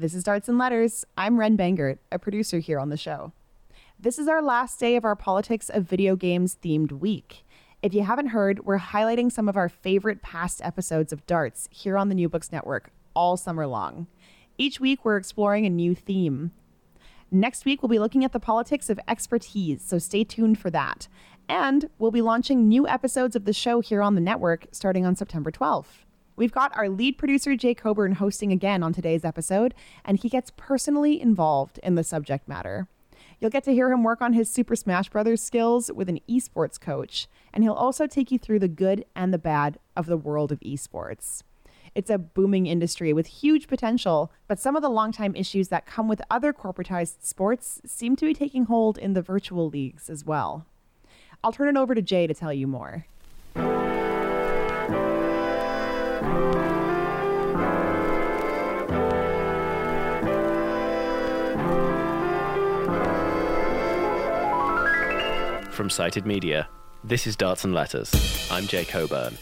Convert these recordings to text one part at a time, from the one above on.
This is Darts and Letters. I'm Ren Bangert, a producer here on the show. This is our last day of our Politics of Video Games themed week. If you haven't heard, we're highlighting some of our favorite past episodes of Darts here on the New Books Network all summer long. Each week, we're exploring a new theme. Next week, we'll be looking at the politics of expertise, so stay tuned for that. And we'll be launching new episodes of the show here on the network starting on September 12th. We've got our lead producer, Jay Coburn, hosting again on today's episode, and he gets personally involved in the subject matter. You'll get to hear him work on his Super Smash Brothers skills with an esports coach, and he'll also take you through the good and the bad of the world of esports. It's a booming industry with huge potential, but some of the longtime issues that come with other corporatized sports seem to be taking hold in the virtual leagues as well. I'll turn it over to Jay to tell you more. From Cited Media, this is Darts and Letters. I'm Jay Coburn.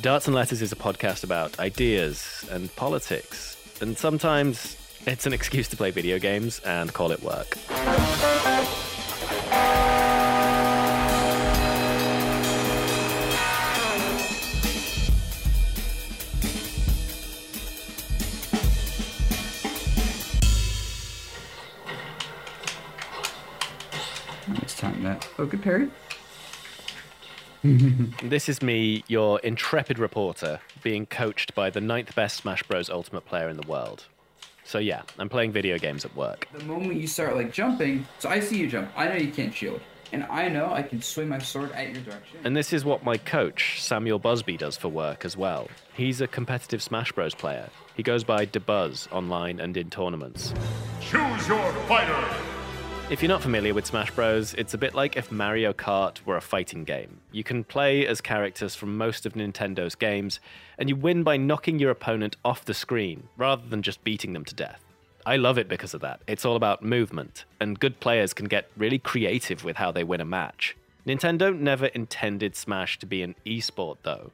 Darts and Letters is a podcast about ideas and politics, and sometimes it's an excuse to play video games and call it work. That. Oh, good parry. This is me, your intrepid reporter, being coached by the ninth best Smash Bros. Ultimate player in the world. So yeah, I'm playing video games at work. The moment you start like jumping, so I see you jump. I know you can't shield, and I know I can swing my sword at your direction. And this is what my coach, Samuel Buzby, does for work as well. He's a competitive Smash Bros. player. He goes by Dabuz online and in tournaments. Choose your fighter. If you're not familiar with Smash Bros., it's a bit like if Mario Kart were a fighting game. You can play as characters from most of Nintendo's games, and you win by knocking your opponent off the screen rather than just beating them to death. I love it because of that. It's all about movement, and good players can get really creative with how they win a match. Nintendo never intended Smash to be an esport, though.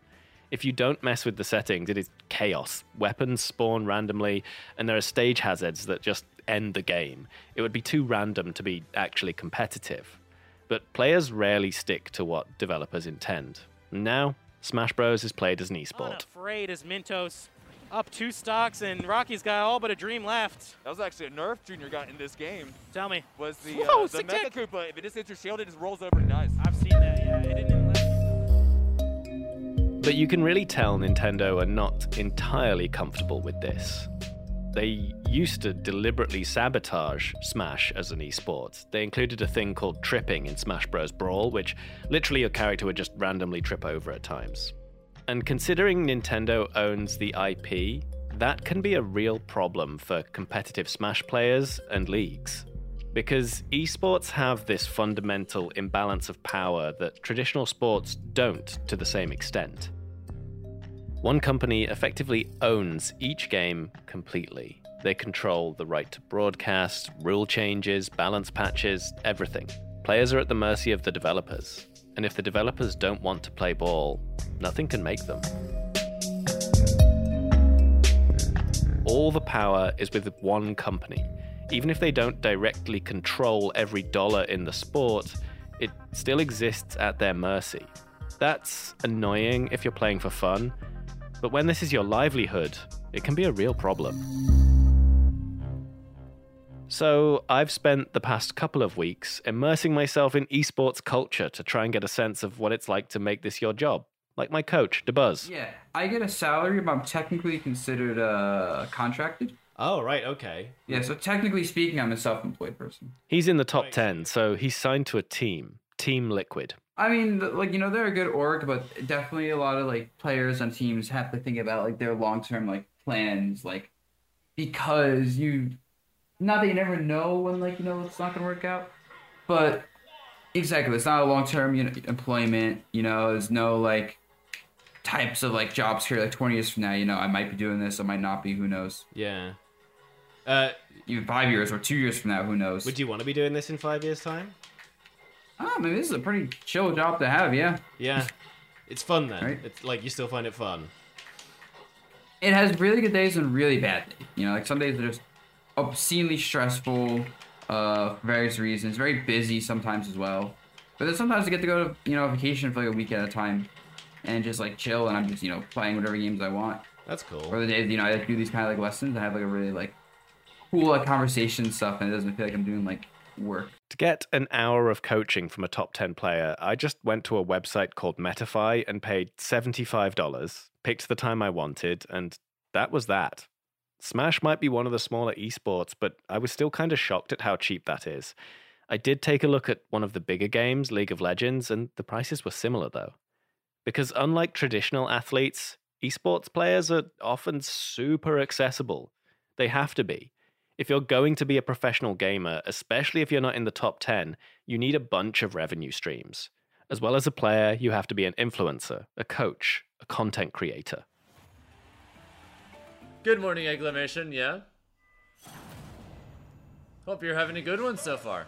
If you don't mess with the settings, it is chaos. Weapons spawn randomly, and there are stage hazards that just end the game. It would be too random to be actually competitive. But players rarely stick to what developers intend. Now, Smash Bros. is played as an esport. Unafraid as Mintos up two stocks, and Rocky's got all but a dream left. That was actually a nerf Junior got in this game. Tell me. Was the Whoa, uh, the sick Mecha. Koopa? If it just hits your shield, it just rolls over and dies. I've seen that, But you can really tell Nintendo are not entirely comfortable with this. They used to deliberately sabotage Smash as an esport. They included a thing called tripping in Smash Bros. Brawl, which literally your character would just randomly trip over at times. And considering Nintendo owns the IP, that can be a real problem for competitive Smash players and leagues. Because esports have this fundamental imbalance of power that traditional sports don't to the same extent. One company effectively owns each game completely. They control the right to broadcast, rule changes, balance patches, everything. Players are at the mercy of the developers, and if the developers don't want to play ball, nothing can make them. All the power is with one company. Even if they don't directly control every dollar in the sport, it still exists at their mercy. That's annoying if you're playing for fun, but when this is your livelihood, it can be a real problem. So, I've spent the past couple of weeks immersing myself in esports culture to try and get a sense of what it's like to make this your job. Like my coach, Dabuz. Yeah, I get a salary, but I'm technically considered uh, contracted. Oh, right, okay. Yeah, so technically speaking, I'm a self-employed person. He's in the top 10, so he's signed to a team, Team Liquid. I mean, like you know, they're a good org, but definitely a lot of like players on teams have to think about like their long term like plans, like because you, not that you never know when like you know it's not gonna work out, but exactly, it's not a long term you know, employment. You know, there's no like types of like jobs here like 20 years from now. You know, I might be doing this, I might not be. Who knows? Yeah. Uh, Even five years or two years from now, who knows? would you want to be doing this in five years' time? Oh, I mean, this is a pretty chill job to have. Yeah. Yeah. It's fun then. Right. It's like you still find it fun. it has really good days and really bad days. You know, like some days are just obscenely stressful, uh, for various reasons. Very busy sometimes as well. But then sometimes I get to go to you know vacation for like a week at a time, and just like chill, and I'm just you know playing whatever games I want. That's cool. Or the days you know I do these kind of like lessons, I have like a really like cool like conversation stuff, and it doesn't feel like I'm doing like work. To get an hour of coaching from a top 10 player, I just went to a website called Metafy and paid $75, picked the time I wanted, and that was that. Smash might be one of the smaller esports, but I was still kind of shocked at how cheap that is. I did take a look at one of the bigger games, League of Legends, and the prices were similar though. Because unlike traditional athletes, esports players are often super accessible. They have to be. If you're going to be a professional gamer, especially if you're not in the top 10, you need a bunch of revenue streams. As well as a player, you have to be an influencer, a coach, a content creator. Good morning, Exclamation, yeah? Hope you're having a good one so far.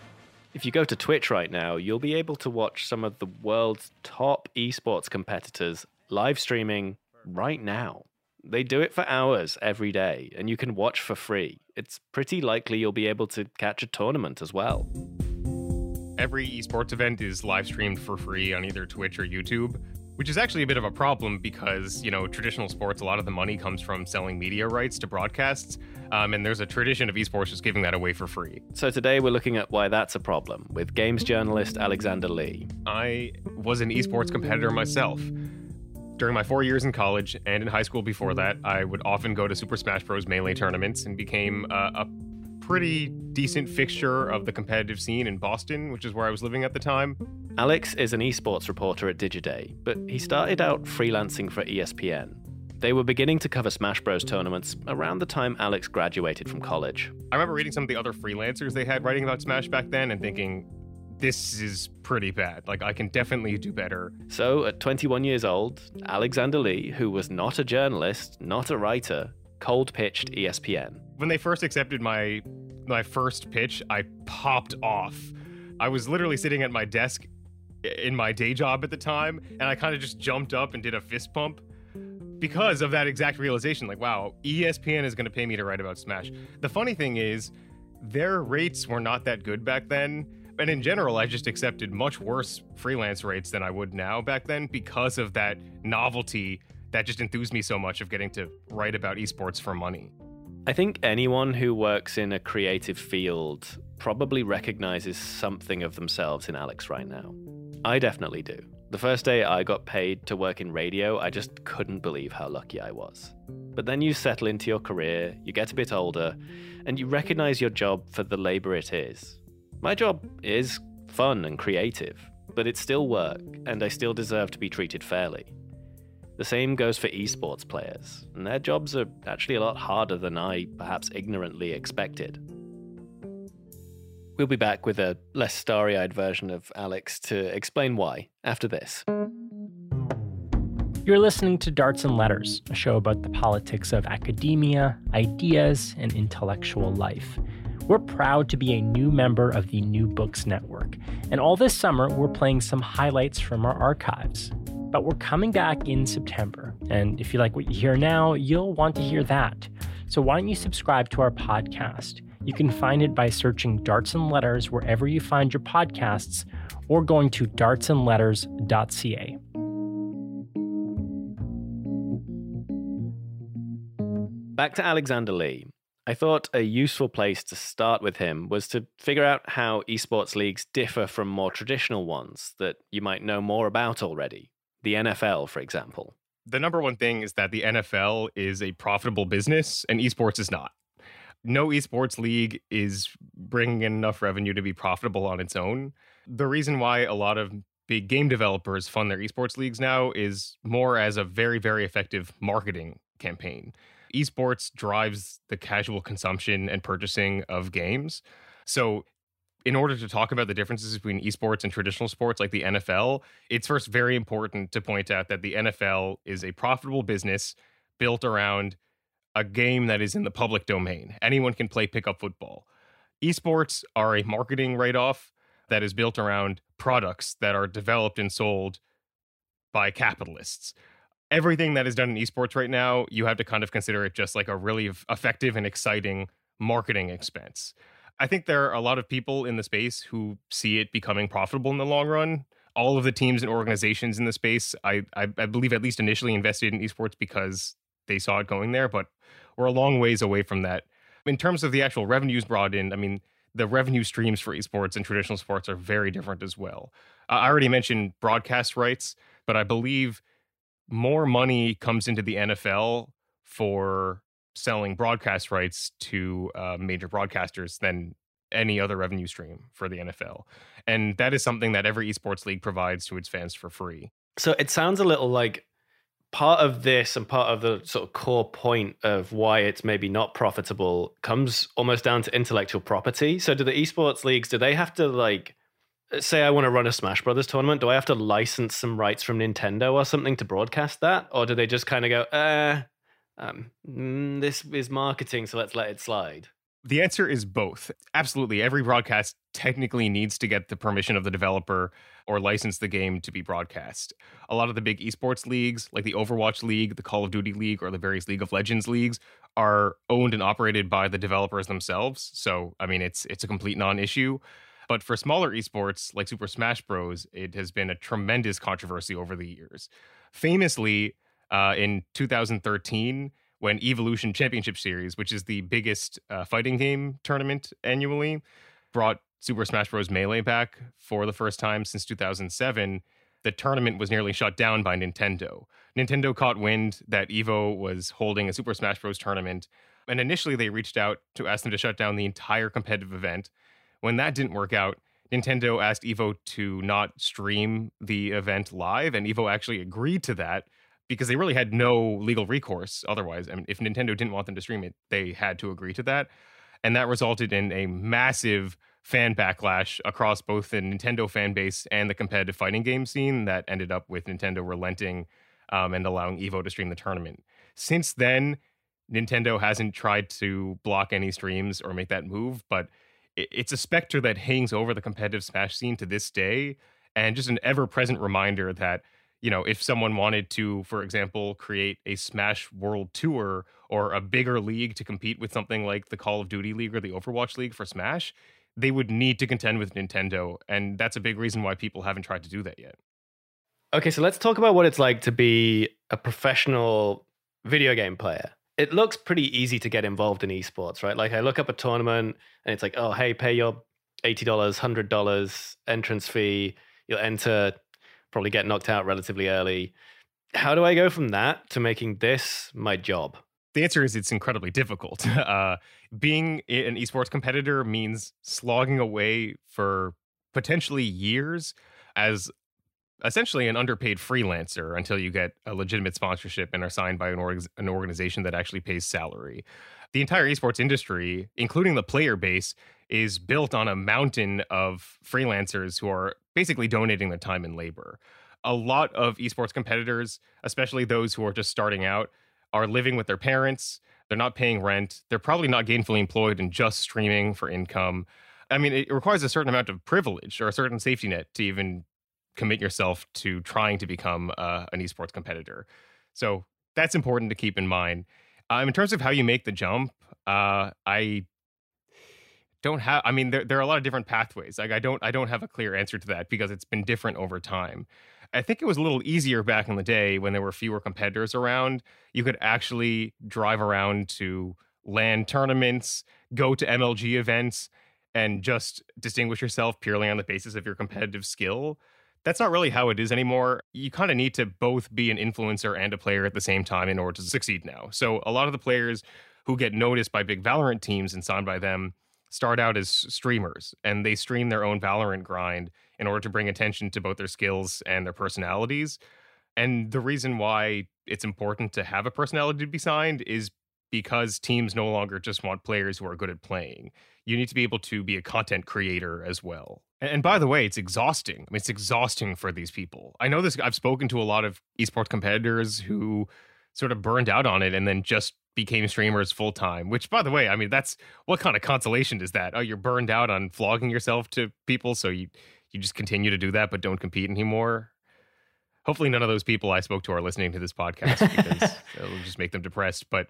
If you go to Twitch right now, you'll be able to watch some of the world's top esports competitors live streaming right now. They do it for hours every day, and you can watch for free. It's pretty likely you'll be able to catch a tournament as well. Every esports event is live streamed for free on either Twitch or YouTube, which is actually a bit of a problem because, you know, traditional sports, a lot of the money comes from selling media rights to broadcasts, um, and there's a tradition of esports just giving that away for free. So today we're looking at why that's a problem with games journalist Alexander Lee. I was an esports competitor myself. During my four years in college and in high school before that, I would often go to Super Smash Bros. Melee tournaments and became uh, a pretty decent fixture of the competitive scene in Boston, which is where I was living at the time. Alex is an esports reporter at Digiday, but he started out freelancing for ESPN. They were beginning to cover Smash Bros. tournaments around the time Alex graduated from college. I remember reading some of the other freelancers they had writing about Smash back then and thinking, this is pretty bad. Like, I can definitely do better. So, at 21 years old, Alexander Lee, who was not a journalist, not a writer, cold pitched ESPN. When they first accepted my my first pitch, I popped off. I was literally sitting at my desk in my day job at the time, and I kind of just jumped up and did a fist pump because of that exact realization. Like, wow, ESPN is going to pay me to write about Smash. The funny thing is, their rates were not that good back then. And in general, I just accepted much worse freelance rates than I would now back then because of that novelty that just enthused me so much of getting to write about esports for money. I think anyone who works in a creative field probably recognizes something of themselves in Alex right now. I definitely do. The first day I got paid to work in radio, I just couldn't believe how lucky I was. But then you settle into your career, you get a bit older, and you recognize your job for the labor it is. My job is fun and creative, but it's still work, and I still deserve to be treated fairly. The same goes for esports players, and their jobs are actually a lot harder than I perhaps ignorantly expected. We'll be back with a less starry eyed version of Alex to explain why after this. You're listening to Darts and Letters, a show about the politics of academia, ideas, and intellectual life. We're proud to be a new member of the New Books Network, and all this summer we're playing some highlights from our archives. But we're coming back in September, and if you like what you hear now, you'll want to hear that. So why don't you subscribe to our podcast? You can find it by searching Darts and Letters wherever you find your podcasts or going to dartsandletters.ca. Back to Alexander Lee. I thought a useful place to start with him was to figure out how esports leagues differ from more traditional ones that you might know more about already. The NFL, for example. The number one thing is that the NFL is a profitable business and esports is not. No esports league is bringing in enough revenue to be profitable on its own. The reason why a lot of big game developers fund their esports leagues now is more as a very, very effective marketing campaign. Esports drives the casual consumption and purchasing of games. So, in order to talk about the differences between esports and traditional sports like the NFL, it's first very important to point out that the NFL is a profitable business built around a game that is in the public domain. Anyone can play pickup football. Esports are a marketing write off that is built around products that are developed and sold by capitalists. Everything that is done in esports right now, you have to kind of consider it just like a really effective and exciting marketing expense. I think there are a lot of people in the space who see it becoming profitable in the long run. All of the teams and organizations in the space, I, I, I believe, at least initially invested in esports because they saw it going there, but we're a long ways away from that. In terms of the actual revenues brought in, I mean, the revenue streams for esports and traditional sports are very different as well. I already mentioned broadcast rights, but I believe more money comes into the NFL for selling broadcast rights to uh, major broadcasters than any other revenue stream for the NFL. And that is something that every esports league provides to its fans for free. So it sounds a little like part of this and part of the sort of core point of why it's maybe not profitable comes almost down to intellectual property. So do the esports leagues do they have to like say I want to run a Smash Brothers tournament, do I have to license some rights from Nintendo or something to broadcast that or do they just kind of go, "Uh, um, mm, this is marketing, so let's let it slide? The answer is both. Absolutely. Every broadcast technically needs to get the permission of the developer or license the game to be broadcast. A lot of the big esports leagues, like the Overwatch League, the Call of Duty League, or the various League of Legends leagues, are owned and operated by the developers themselves. So, I mean, it's it's a complete non-issue. But for smaller esports like Super Smash Bros, it has been a tremendous controversy over the years. Famously, uh, in 2013 when Evolution Championship Series, which is the biggest uh, fighting game tournament annually, brought Super Smash Bros. Melee back for the first time since 2007. The tournament was nearly shut down by Nintendo. Nintendo caught wind that Evo was holding a Super Smash Bros. tournament, and initially they reached out to ask them to shut down the entire competitive event. When that didn't work out, Nintendo asked Evo to not stream the event live, and Evo actually agreed to that because they really had no legal recourse otherwise. I mean, if Nintendo didn't want them to stream it, they had to agree to that. And that resulted in a massive fan backlash across both the Nintendo fan base and the competitive fighting game scene that ended up with Nintendo relenting um, and allowing Evo to stream the tournament. Since then, Nintendo hasn't tried to block any streams or make that move, but it's a specter that hangs over the competitive Smash scene to this day, and just an ever present reminder that you know, if someone wanted to, for example, create a Smash World Tour or a bigger league to compete with something like the Call of Duty League or the Overwatch League for Smash, they would need to contend with Nintendo. And that's a big reason why people haven't tried to do that yet. Okay, so let's talk about what it's like to be a professional video game player. It looks pretty easy to get involved in esports, right? Like I look up a tournament and it's like, oh, hey, pay your $80, $100 entrance fee. You'll enter probably get knocked out relatively early. How do I go from that to making this my job? The answer is it's incredibly difficult. Uh, being an esports competitor means slogging away for potentially years as essentially an underpaid freelancer until you get a legitimate sponsorship and are signed by an, org- an organization that actually pays salary. The entire esports industry, including the player base, is built on a mountain of freelancers who are basically donating their time and labor. A lot of esports competitors, especially those who are just starting out, are living with their parents. They're not paying rent. They're probably not gainfully employed and just streaming for income. I mean, it requires a certain amount of privilege or a certain safety net to even commit yourself to trying to become uh, an esports competitor. So that's important to keep in mind. Um, in terms of how you make the jump, uh, I don't have i mean there, there are a lot of different pathways like i don't i don't have a clear answer to that because it's been different over time i think it was a little easier back in the day when there were fewer competitors around you could actually drive around to LAN tournaments go to mlg events and just distinguish yourself purely on the basis of your competitive skill that's not really how it is anymore. You kind of need to both be an influencer and a player at the same time in order to succeed now. So, a lot of the players who get noticed by big Valorant teams and signed by them start out as streamers and they stream their own Valorant grind in order to bring attention to both their skills and their personalities. And the reason why it's important to have a personality to be signed is because teams no longer just want players who are good at playing. You need to be able to be a content creator as well. And, and by the way, it's exhausting. I mean, it's exhausting for these people. I know this, I've spoken to a lot of esports competitors who sort of burned out on it and then just became streamers full time, which by the way, I mean, that's what kind of consolation is that? Oh, you're burned out on flogging yourself to people. So you, you just continue to do that, but don't compete anymore. Hopefully, none of those people I spoke to are listening to this podcast because it'll just make them depressed. But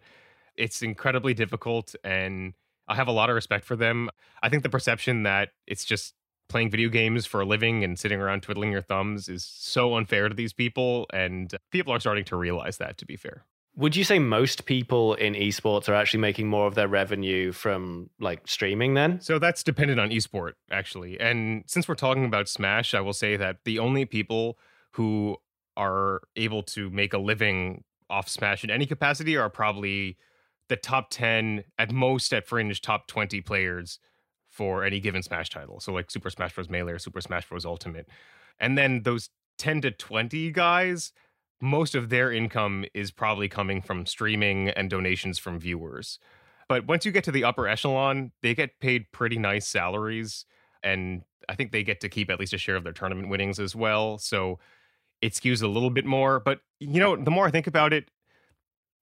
it's incredibly difficult, and I have a lot of respect for them. I think the perception that it's just playing video games for a living and sitting around twiddling your thumbs is so unfair to these people, and people are starting to realize that, to be fair. Would you say most people in esports are actually making more of their revenue from like streaming then? So that's dependent on esport, actually. And since we're talking about Smash, I will say that the only people who are able to make a living off Smash in any capacity are probably the top 10 at most at fringe top 20 players for any given smash title. So like super smash bros. Melee or super smash bros. Ultimate. And then those 10 to 20 guys most of their income is probably coming from streaming and donations from viewers. But once you get to the upper echelon they get paid pretty nice salaries and i think they get to keep at least a share of their tournament winnings as well. So it skews a little bit more. But you know the more i think about it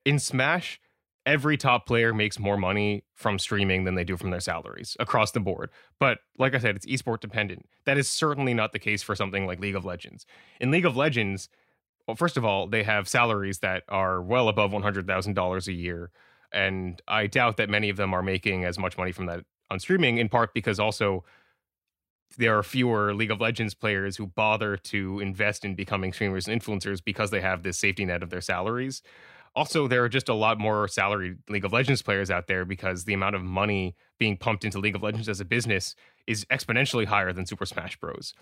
in smash every top player makes more money from streaming than they do from their salaries across the board. But like I said, it's esport dependent. That is certainly not the case for something like League of Legends. In League of Legends, well, first of all, they have salaries that are well above $100,000 a year. And I doubt that many of them are making as much money from that on streaming, in part because also there are fewer League of Legends players who bother to invest in becoming streamers and influencers because they have this safety net of their salaries. Also, there are just a lot more salaried League of Legends players out there because the amount of money being pumped into League of Legends as a business is exponentially higher than Super Smash Bros.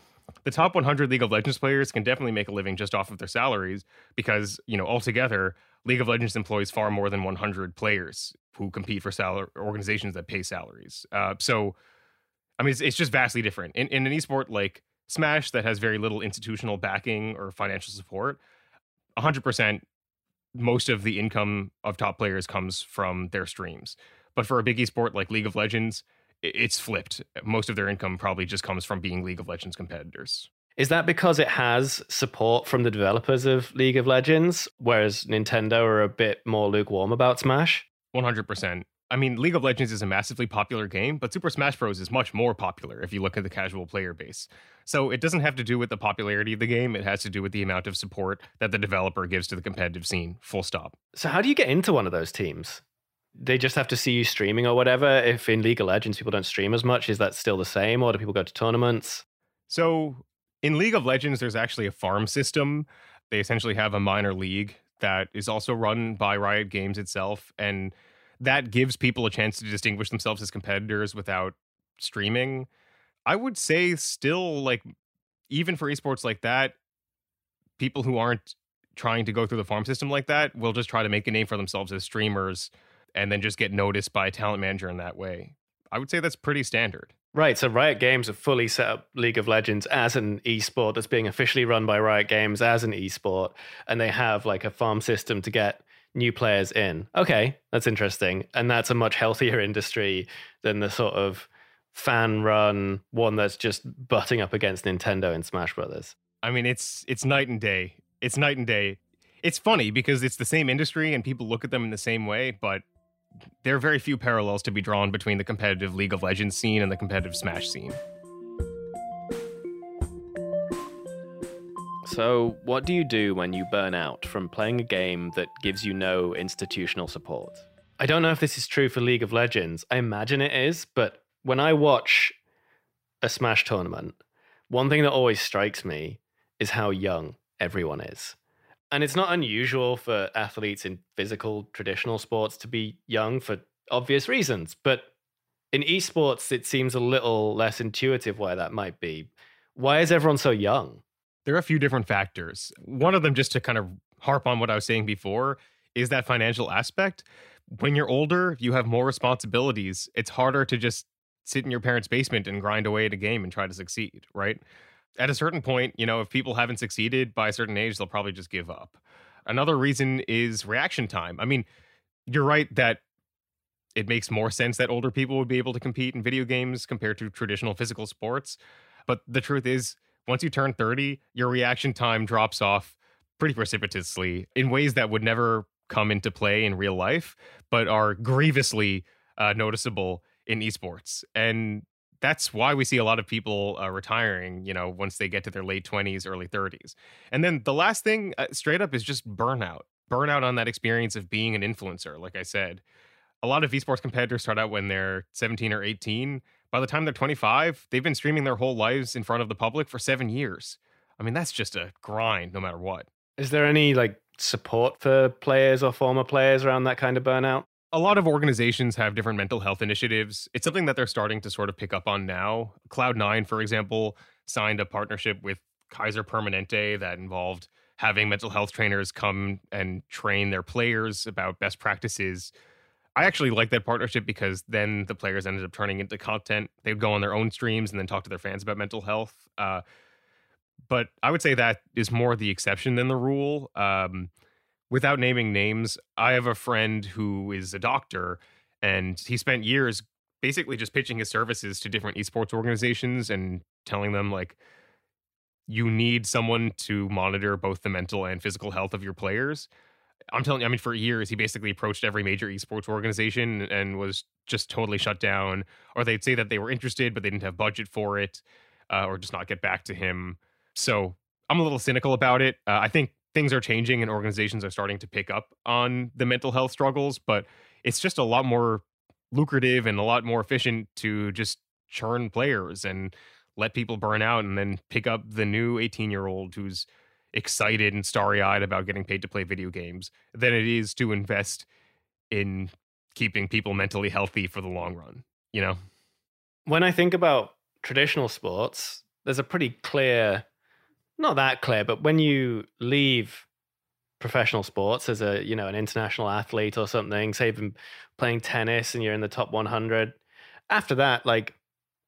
The top 100 League of Legends players can definitely make a living just off of their salaries because, you know, altogether, League of Legends employs far more than 100 players who compete for salary organizations that pay salaries. Uh, so, I mean, it's, it's just vastly different. In, in an esport like Smash that has very little institutional backing or financial support, 100% most of the income of top players comes from their streams. But for a big esport like League of Legends, it's flipped. Most of their income probably just comes from being League of Legends competitors. Is that because it has support from the developers of League of Legends, whereas Nintendo are a bit more lukewarm about Smash? 100%. I mean, League of Legends is a massively popular game, but Super Smash Bros. is much more popular if you look at the casual player base. So it doesn't have to do with the popularity of the game, it has to do with the amount of support that the developer gives to the competitive scene, full stop. So, how do you get into one of those teams? They just have to see you streaming or whatever. If in League of Legends people don't stream as much, is that still the same, or do people go to tournaments? So, in League of Legends, there's actually a farm system. They essentially have a minor league that is also run by Riot Games itself. And that gives people a chance to distinguish themselves as competitors without streaming. I would say still like even for esports like that, people who aren't trying to go through the farm system like that will just try to make a name for themselves as streamers and then just get noticed by a talent manager in that way. I would say that's pretty standard. Right, so Riot Games have fully set up League of Legends as an esport that's being officially run by Riot Games as an esport, and they have like a farm system to get new players in. Okay, that's interesting. And that's a much healthier industry than the sort of fan run one that's just butting up against Nintendo and Smash Brothers. I mean, it's it's night and day. It's night and day. It's funny because it's the same industry and people look at them in the same way, but there are very few parallels to be drawn between the competitive League of Legends scene and the competitive Smash scene. So, what do you do when you burn out from playing a game that gives you no institutional support? I don't know if this is true for League of Legends. I imagine it is, but when I watch a Smash tournament, one thing that always strikes me is how young everyone is. And it's not unusual for athletes in physical traditional sports to be young for obvious reasons, but in esports, it seems a little less intuitive why that might be. Why is everyone so young? There are a few different factors. One of them, just to kind of harp on what I was saying before, is that financial aspect. When you're older, you have more responsibilities. It's harder to just sit in your parents' basement and grind away at a game and try to succeed, right? at a certain point, you know, if people haven't succeeded by a certain age, they'll probably just give up. Another reason is reaction time. I mean, you're right that it makes more sense that older people would be able to compete in video games compared to traditional physical sports. But the truth is, once you turn 30, your reaction time drops off pretty precipitously in ways that would never come into play in real life, but are grievously uh, noticeable in esports. And that's why we see a lot of people uh, retiring, you know, once they get to their late 20s, early 30s. And then the last thing, uh, straight up, is just burnout. Burnout on that experience of being an influencer, like I said. A lot of esports competitors start out when they're 17 or 18. By the time they're 25, they've been streaming their whole lives in front of the public for seven years. I mean, that's just a grind no matter what. Is there any like support for players or former players around that kind of burnout? a lot of organizations have different mental health initiatives. It's something that they're starting to sort of pick up on now. Cloud9, for example, signed a partnership with Kaiser Permanente that involved having mental health trainers come and train their players about best practices. I actually like that partnership because then the players ended up turning into content. They would go on their own streams and then talk to their fans about mental health. Uh, but I would say that is more the exception than the rule. Um, without naming names, I have a friend who is a doctor and he spent years basically just pitching his services to different esports organizations and telling them like you need someone to monitor both the mental and physical health of your players. I'm telling you, I mean, for years, he basically approached every major esports organization and was just totally shut down. Or they'd say that they were interested, but they didn't have budget for it, uh, or just not get back to him. So I'm a little cynical about it. Uh, I think things are changing and organizations are starting to pick up on the mental health struggles, but it's just a lot more lucrative and a lot more efficient to just churn players and let people burn out and then pick up the new 18 year old who's excited and starry eyed about getting paid to play video games than it is to invest in keeping people mentally healthy for the long run, you know? When I think about traditional sports, there's a pretty clear not that clear, but when you leave professional sports as a you know an international athlete or something, say even playing tennis and you're in the top 100, after that, like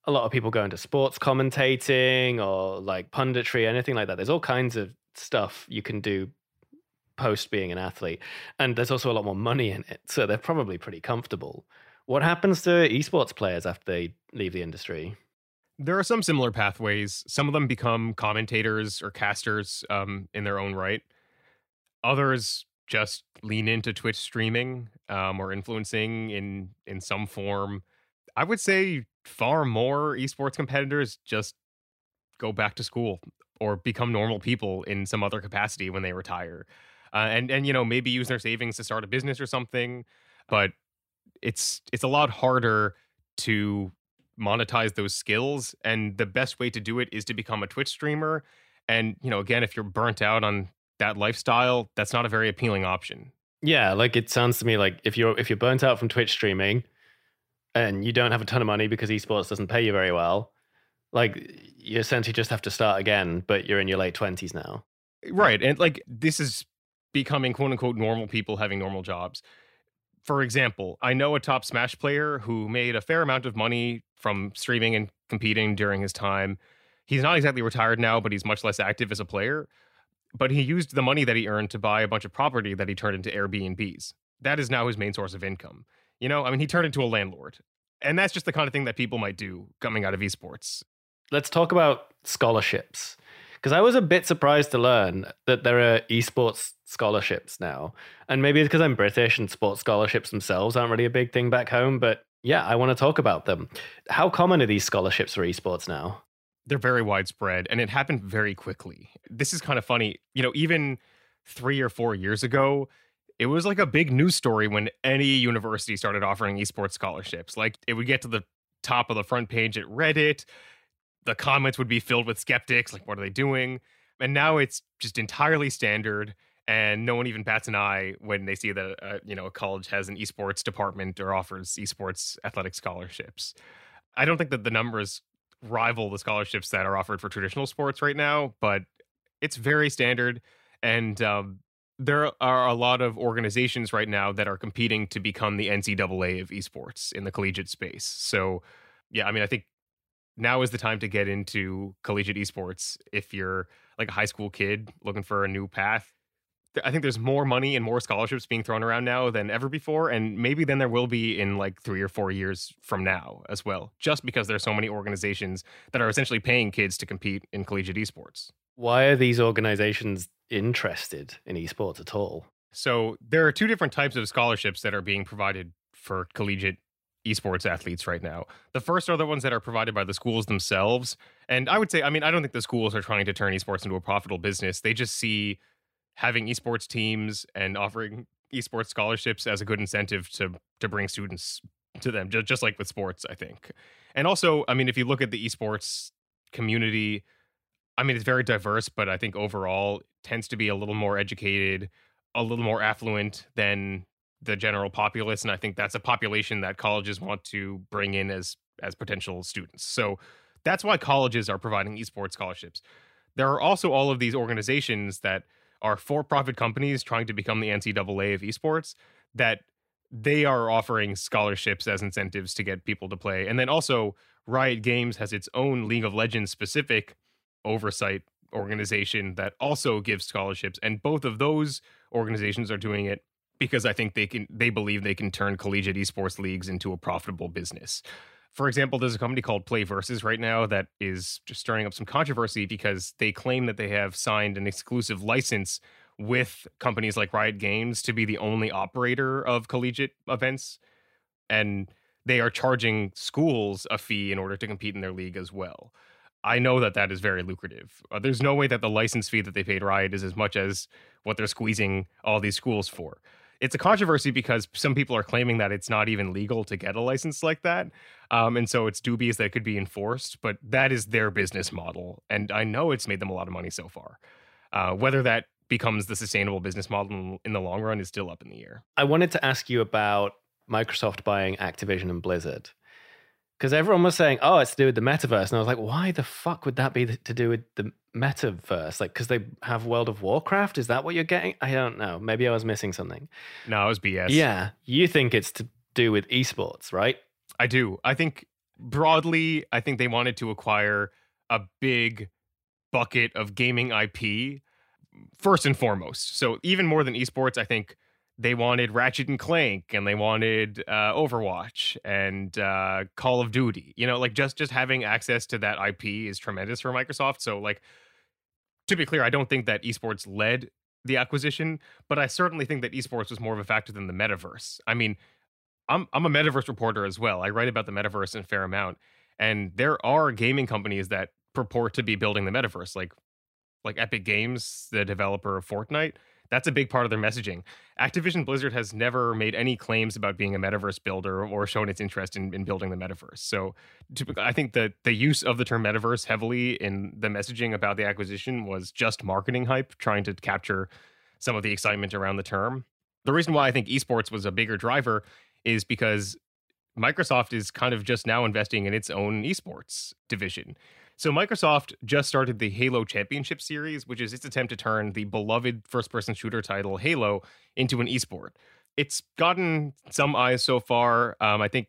a lot of people go into sports commentating or like punditry, anything like that. There's all kinds of stuff you can do post being an athlete, and there's also a lot more money in it, so they're probably pretty comfortable. What happens to esports players after they leave the industry? There are some similar pathways. Some of them become commentators or casters um, in their own right. Others just lean into Twitch streaming um, or influencing in in some form. I would say far more esports competitors just go back to school or become normal people in some other capacity when they retire, uh, and and you know maybe use their savings to start a business or something. But it's it's a lot harder to monetize those skills and the best way to do it is to become a twitch streamer and you know again if you're burnt out on that lifestyle that's not a very appealing option yeah like it sounds to me like if you're if you're burnt out from twitch streaming and you don't have a ton of money because esports doesn't pay you very well like you essentially just have to start again but you're in your late 20s now right and like this is becoming quote unquote normal people having normal jobs for example, I know a top Smash player who made a fair amount of money from streaming and competing during his time. He's not exactly retired now, but he's much less active as a player. But he used the money that he earned to buy a bunch of property that he turned into Airbnbs. That is now his main source of income. You know, I mean, he turned into a landlord. And that's just the kind of thing that people might do coming out of esports. Let's talk about scholarships because I was a bit surprised to learn that there are esports scholarships now. And maybe it's because I'm British and sports scholarships themselves aren't really a big thing back home, but yeah, I want to talk about them. How common are these scholarships for esports now? They're very widespread and it happened very quickly. This is kind of funny. You know, even three or four years ago, it was like a big news story when any university started offering esports scholarships. Like it would get to the top of the front page at Reddit the comments would be filled with skeptics like what are they doing? And now it's just entirely standard and no one even bats an eye when they see that uh, you know a college has an esports department or offers esports athletic scholarships. I don't think that the numbers rival the scholarships that are offered for traditional sports right now but it's very standard and um, there are a lot of organizations right now that are competing to become the ncaa of esports in the collegiate space. So yeah i mean i think now is the time to get into collegiate esports if you're like a high school kid looking for a new path. I think there's more money and more scholarships being thrown around now than ever before, and maybe then there will be in like three or four years from now as well, just because there's so many organizations that are essentially paying kids to compete in collegiate esports. Why are these organizations interested in esports at all? So there are two different types of scholarships that are being provided for collegiate esports athletes right now. The first are the ones that are provided by the schools themselves. And I would say, I mean, I don't think the schools are trying to turn esports into a profitable business. They just see having esports teams and offering esports scholarships as a good incentive to to bring students to them, just, just like with sports, I think. And also, I mean, if you look at the esports community, I mean, it's very diverse, but I think overall tends to be a little more educated, a little more affluent than the general populace and i think that's a population that colleges want to bring in as as potential students. So that's why colleges are providing esports scholarships. There are also all of these organizations that are for-profit companies trying to become the ncaa of esports that they are offering scholarships as incentives to get people to play. And then also riot games has its own league of legends specific oversight organization that also gives scholarships and both of those organizations are doing it because I think they can they believe they can turn collegiate esports leagues into a profitable business. For example, there's a company called PlayVS right now that is just stirring up some controversy because they claim that they have signed an exclusive license with companies like Riot Games to be the only operator of collegiate events and they are charging schools a fee in order to compete in their league as well. I know that that is very lucrative. Uh, there's no way that the license fee that they paid Riot is as much as what they're squeezing all these schools for it's a controversy because some people are claiming that it's not even legal to get a license like that. Um, and so it's dubious that it could be enforced, but that is their business model. And I know it's made them a lot of money so far. Uh, whether that becomes the sustainable business model in the long run is still up in the air. I wanted to ask you about Microsoft buying Activision and Blizzard because everyone was saying, "Oh, it's to do with the metaverse," and I was like, "Why the fuck would that be to do with the metaverse? Like, because they have World of Warcraft? Is that what you're getting? I don't know. Maybe I was missing something." No, it was BS. Yeah, you think it's to do with esports, right? I do. I think broadly, I think they wanted to acquire a big bucket of gaming IP first and foremost. So even more than esports, I think they wanted Ratchet and Clank and they wanted uh, Overwatch and uh, Call of Duty. You know, like just just having access to that IP is tremendous for Microsoft. So, like, to be clear, I don't think that esports led the acquisition, but I certainly think that esports was more of a factor than the metaverse. I mean, I'm I'm a metaverse reporter as well. I write about the metaverse in fair amount, and there are gaming companies that purport to be building the metaverse, like like Epic Games, the developer of Fortnite that's a big part of their messaging. Activision Blizzard has never made any claims about being a metaverse builder or shown its interest in, in building the metaverse. So I think that the use of the term metaverse heavily in the messaging about the acquisition was just marketing hype, trying to capture some of the excitement around the term. The reason why I think esports was a bigger driver is because Microsoft is kind of just now investing in its own esports division. So Microsoft just started the Halo Championship Series, which is its attempt to turn the beloved first-person shooter title Halo into an esport. It's gotten some eyes so far. Um, I think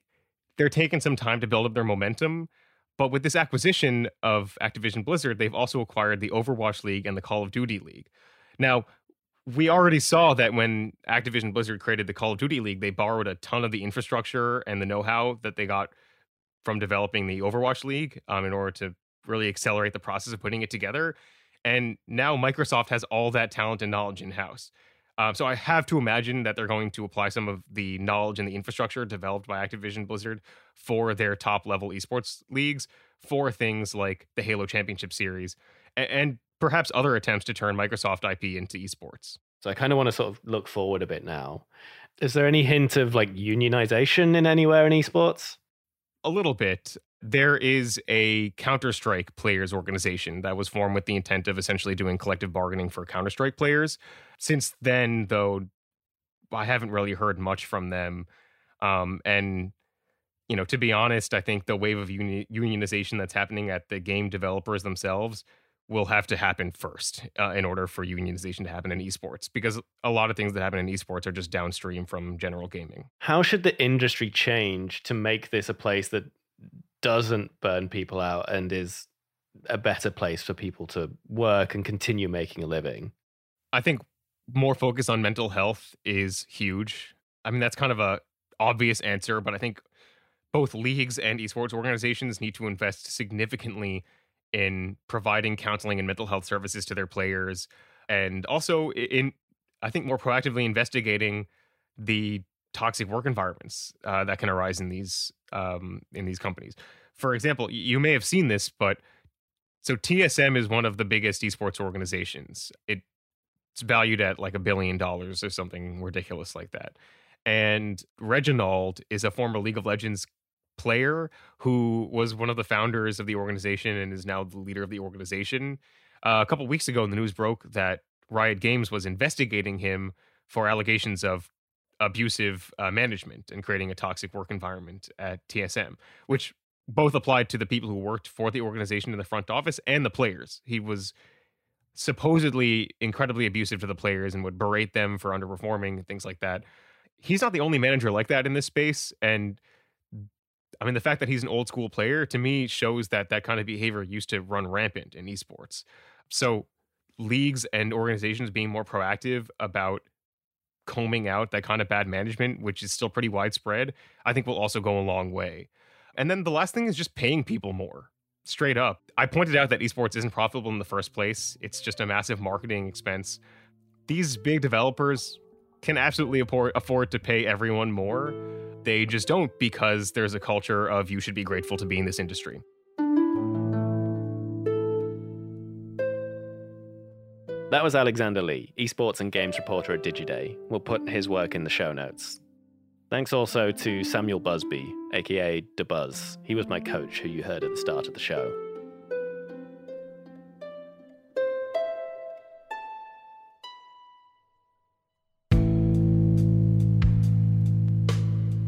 they're taking some time to build up their momentum. But with this acquisition of Activision Blizzard, they've also acquired the Overwatch League and the Call of Duty League. Now, we already saw that when Activision Blizzard created the Call of Duty League, they borrowed a ton of the infrastructure and the know how that they got from developing the Overwatch League um, in order to really accelerate the process of putting it together. And now Microsoft has all that talent and knowledge in house. Um, so I have to imagine that they're going to apply some of the knowledge and the infrastructure developed by Activision Blizzard for their top level esports leagues for things like the Halo Championship Series and, and perhaps other attempts to turn Microsoft IP into esports. So I kind of want to sort of look forward a bit now. Is there any hint of like unionization in anywhere in esports? A little bit there is a Counter Strike players organization that was formed with the intent of essentially doing collective bargaining for Counter Strike players. Since then, though, I haven't really heard much from them. Um, and you know, to be honest, I think the wave of uni- unionization that's happening at the game developers themselves will have to happen first uh, in order for unionization to happen in esports because a lot of things that happen in esports are just downstream from general gaming. How should the industry change to make this a place that doesn't burn people out and is a better place for people to work and continue making a living. I think more focus on mental health is huge. I mean, that's kind of a obvious answer, but I think both leagues and esports organizations need to invest significantly in providing counseling and mental health services to their players and also in I think more proactively investigating the toxic work environments uh, that can arise in these um, in these companies. For example, you may have seen this, but so TSM is one of the biggest esports organizations. It's valued at like a billion dollars or something ridiculous like that. And Reginald is a former League of Legends player who was one of the founders of the organization and is now the leader of the organization. Uh, a couple weeks ago, the news broke that Riot Games was investigating him for allegations of abusive uh, management and creating a toxic work environment at TSM, which both applied to the people who worked for the organization in the front office and the players. He was supposedly incredibly abusive to the players and would berate them for underperforming and things like that. He's not the only manager like that in this space and I mean the fact that he's an old school player to me shows that that kind of behavior used to run rampant in esports. So leagues and organizations being more proactive about combing out that kind of bad management, which is still pretty widespread, I think will also go a long way. And then the last thing is just paying people more. Straight up. I pointed out that esports isn't profitable in the first place. It's just a massive marketing expense. These big developers can absolutely afford to pay everyone more. They just don't because there's a culture of you should be grateful to be in this industry. That was Alexander Lee, esports and games reporter at Digiday. We'll put his work in the show notes. Thanks also to Samuel Buzby, aka Dabuz. He was my coach who you heard at the start of the show.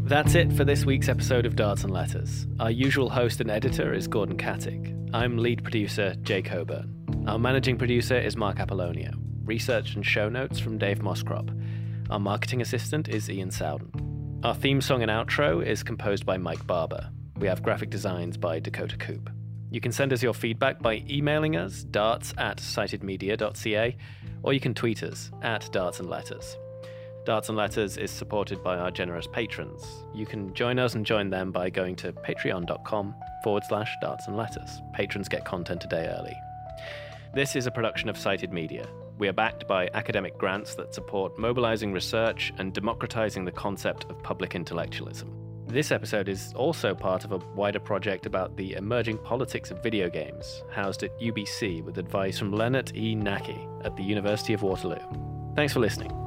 That's it for this week's episode of Darts and Letters. Our usual host and editor is Gordon Katic. I'm lead producer Jake Coburn. Our managing producer is Mark Apollonio. Research and show notes from Dave Moscrop. Our marketing assistant is Ian Sowden. Our theme song and outro is composed by Mike Barber. We have graphic designs by Dakota Coop. You can send us your feedback by emailing us, darts at citedmedia.ca, or you can tweet us at darts and letters. Darts and Letters is supported by our generous patrons. You can join us and join them by going to patreon.com forward slash darts and letters. Patrons get content a day early. This is a production of Cited Media. We are backed by academic grants that support mobilizing research and democratizing the concept of public intellectualism. This episode is also part of a wider project about the emerging politics of video games, housed at UBC with advice from Leonard E. Naki at the University of Waterloo. Thanks for listening.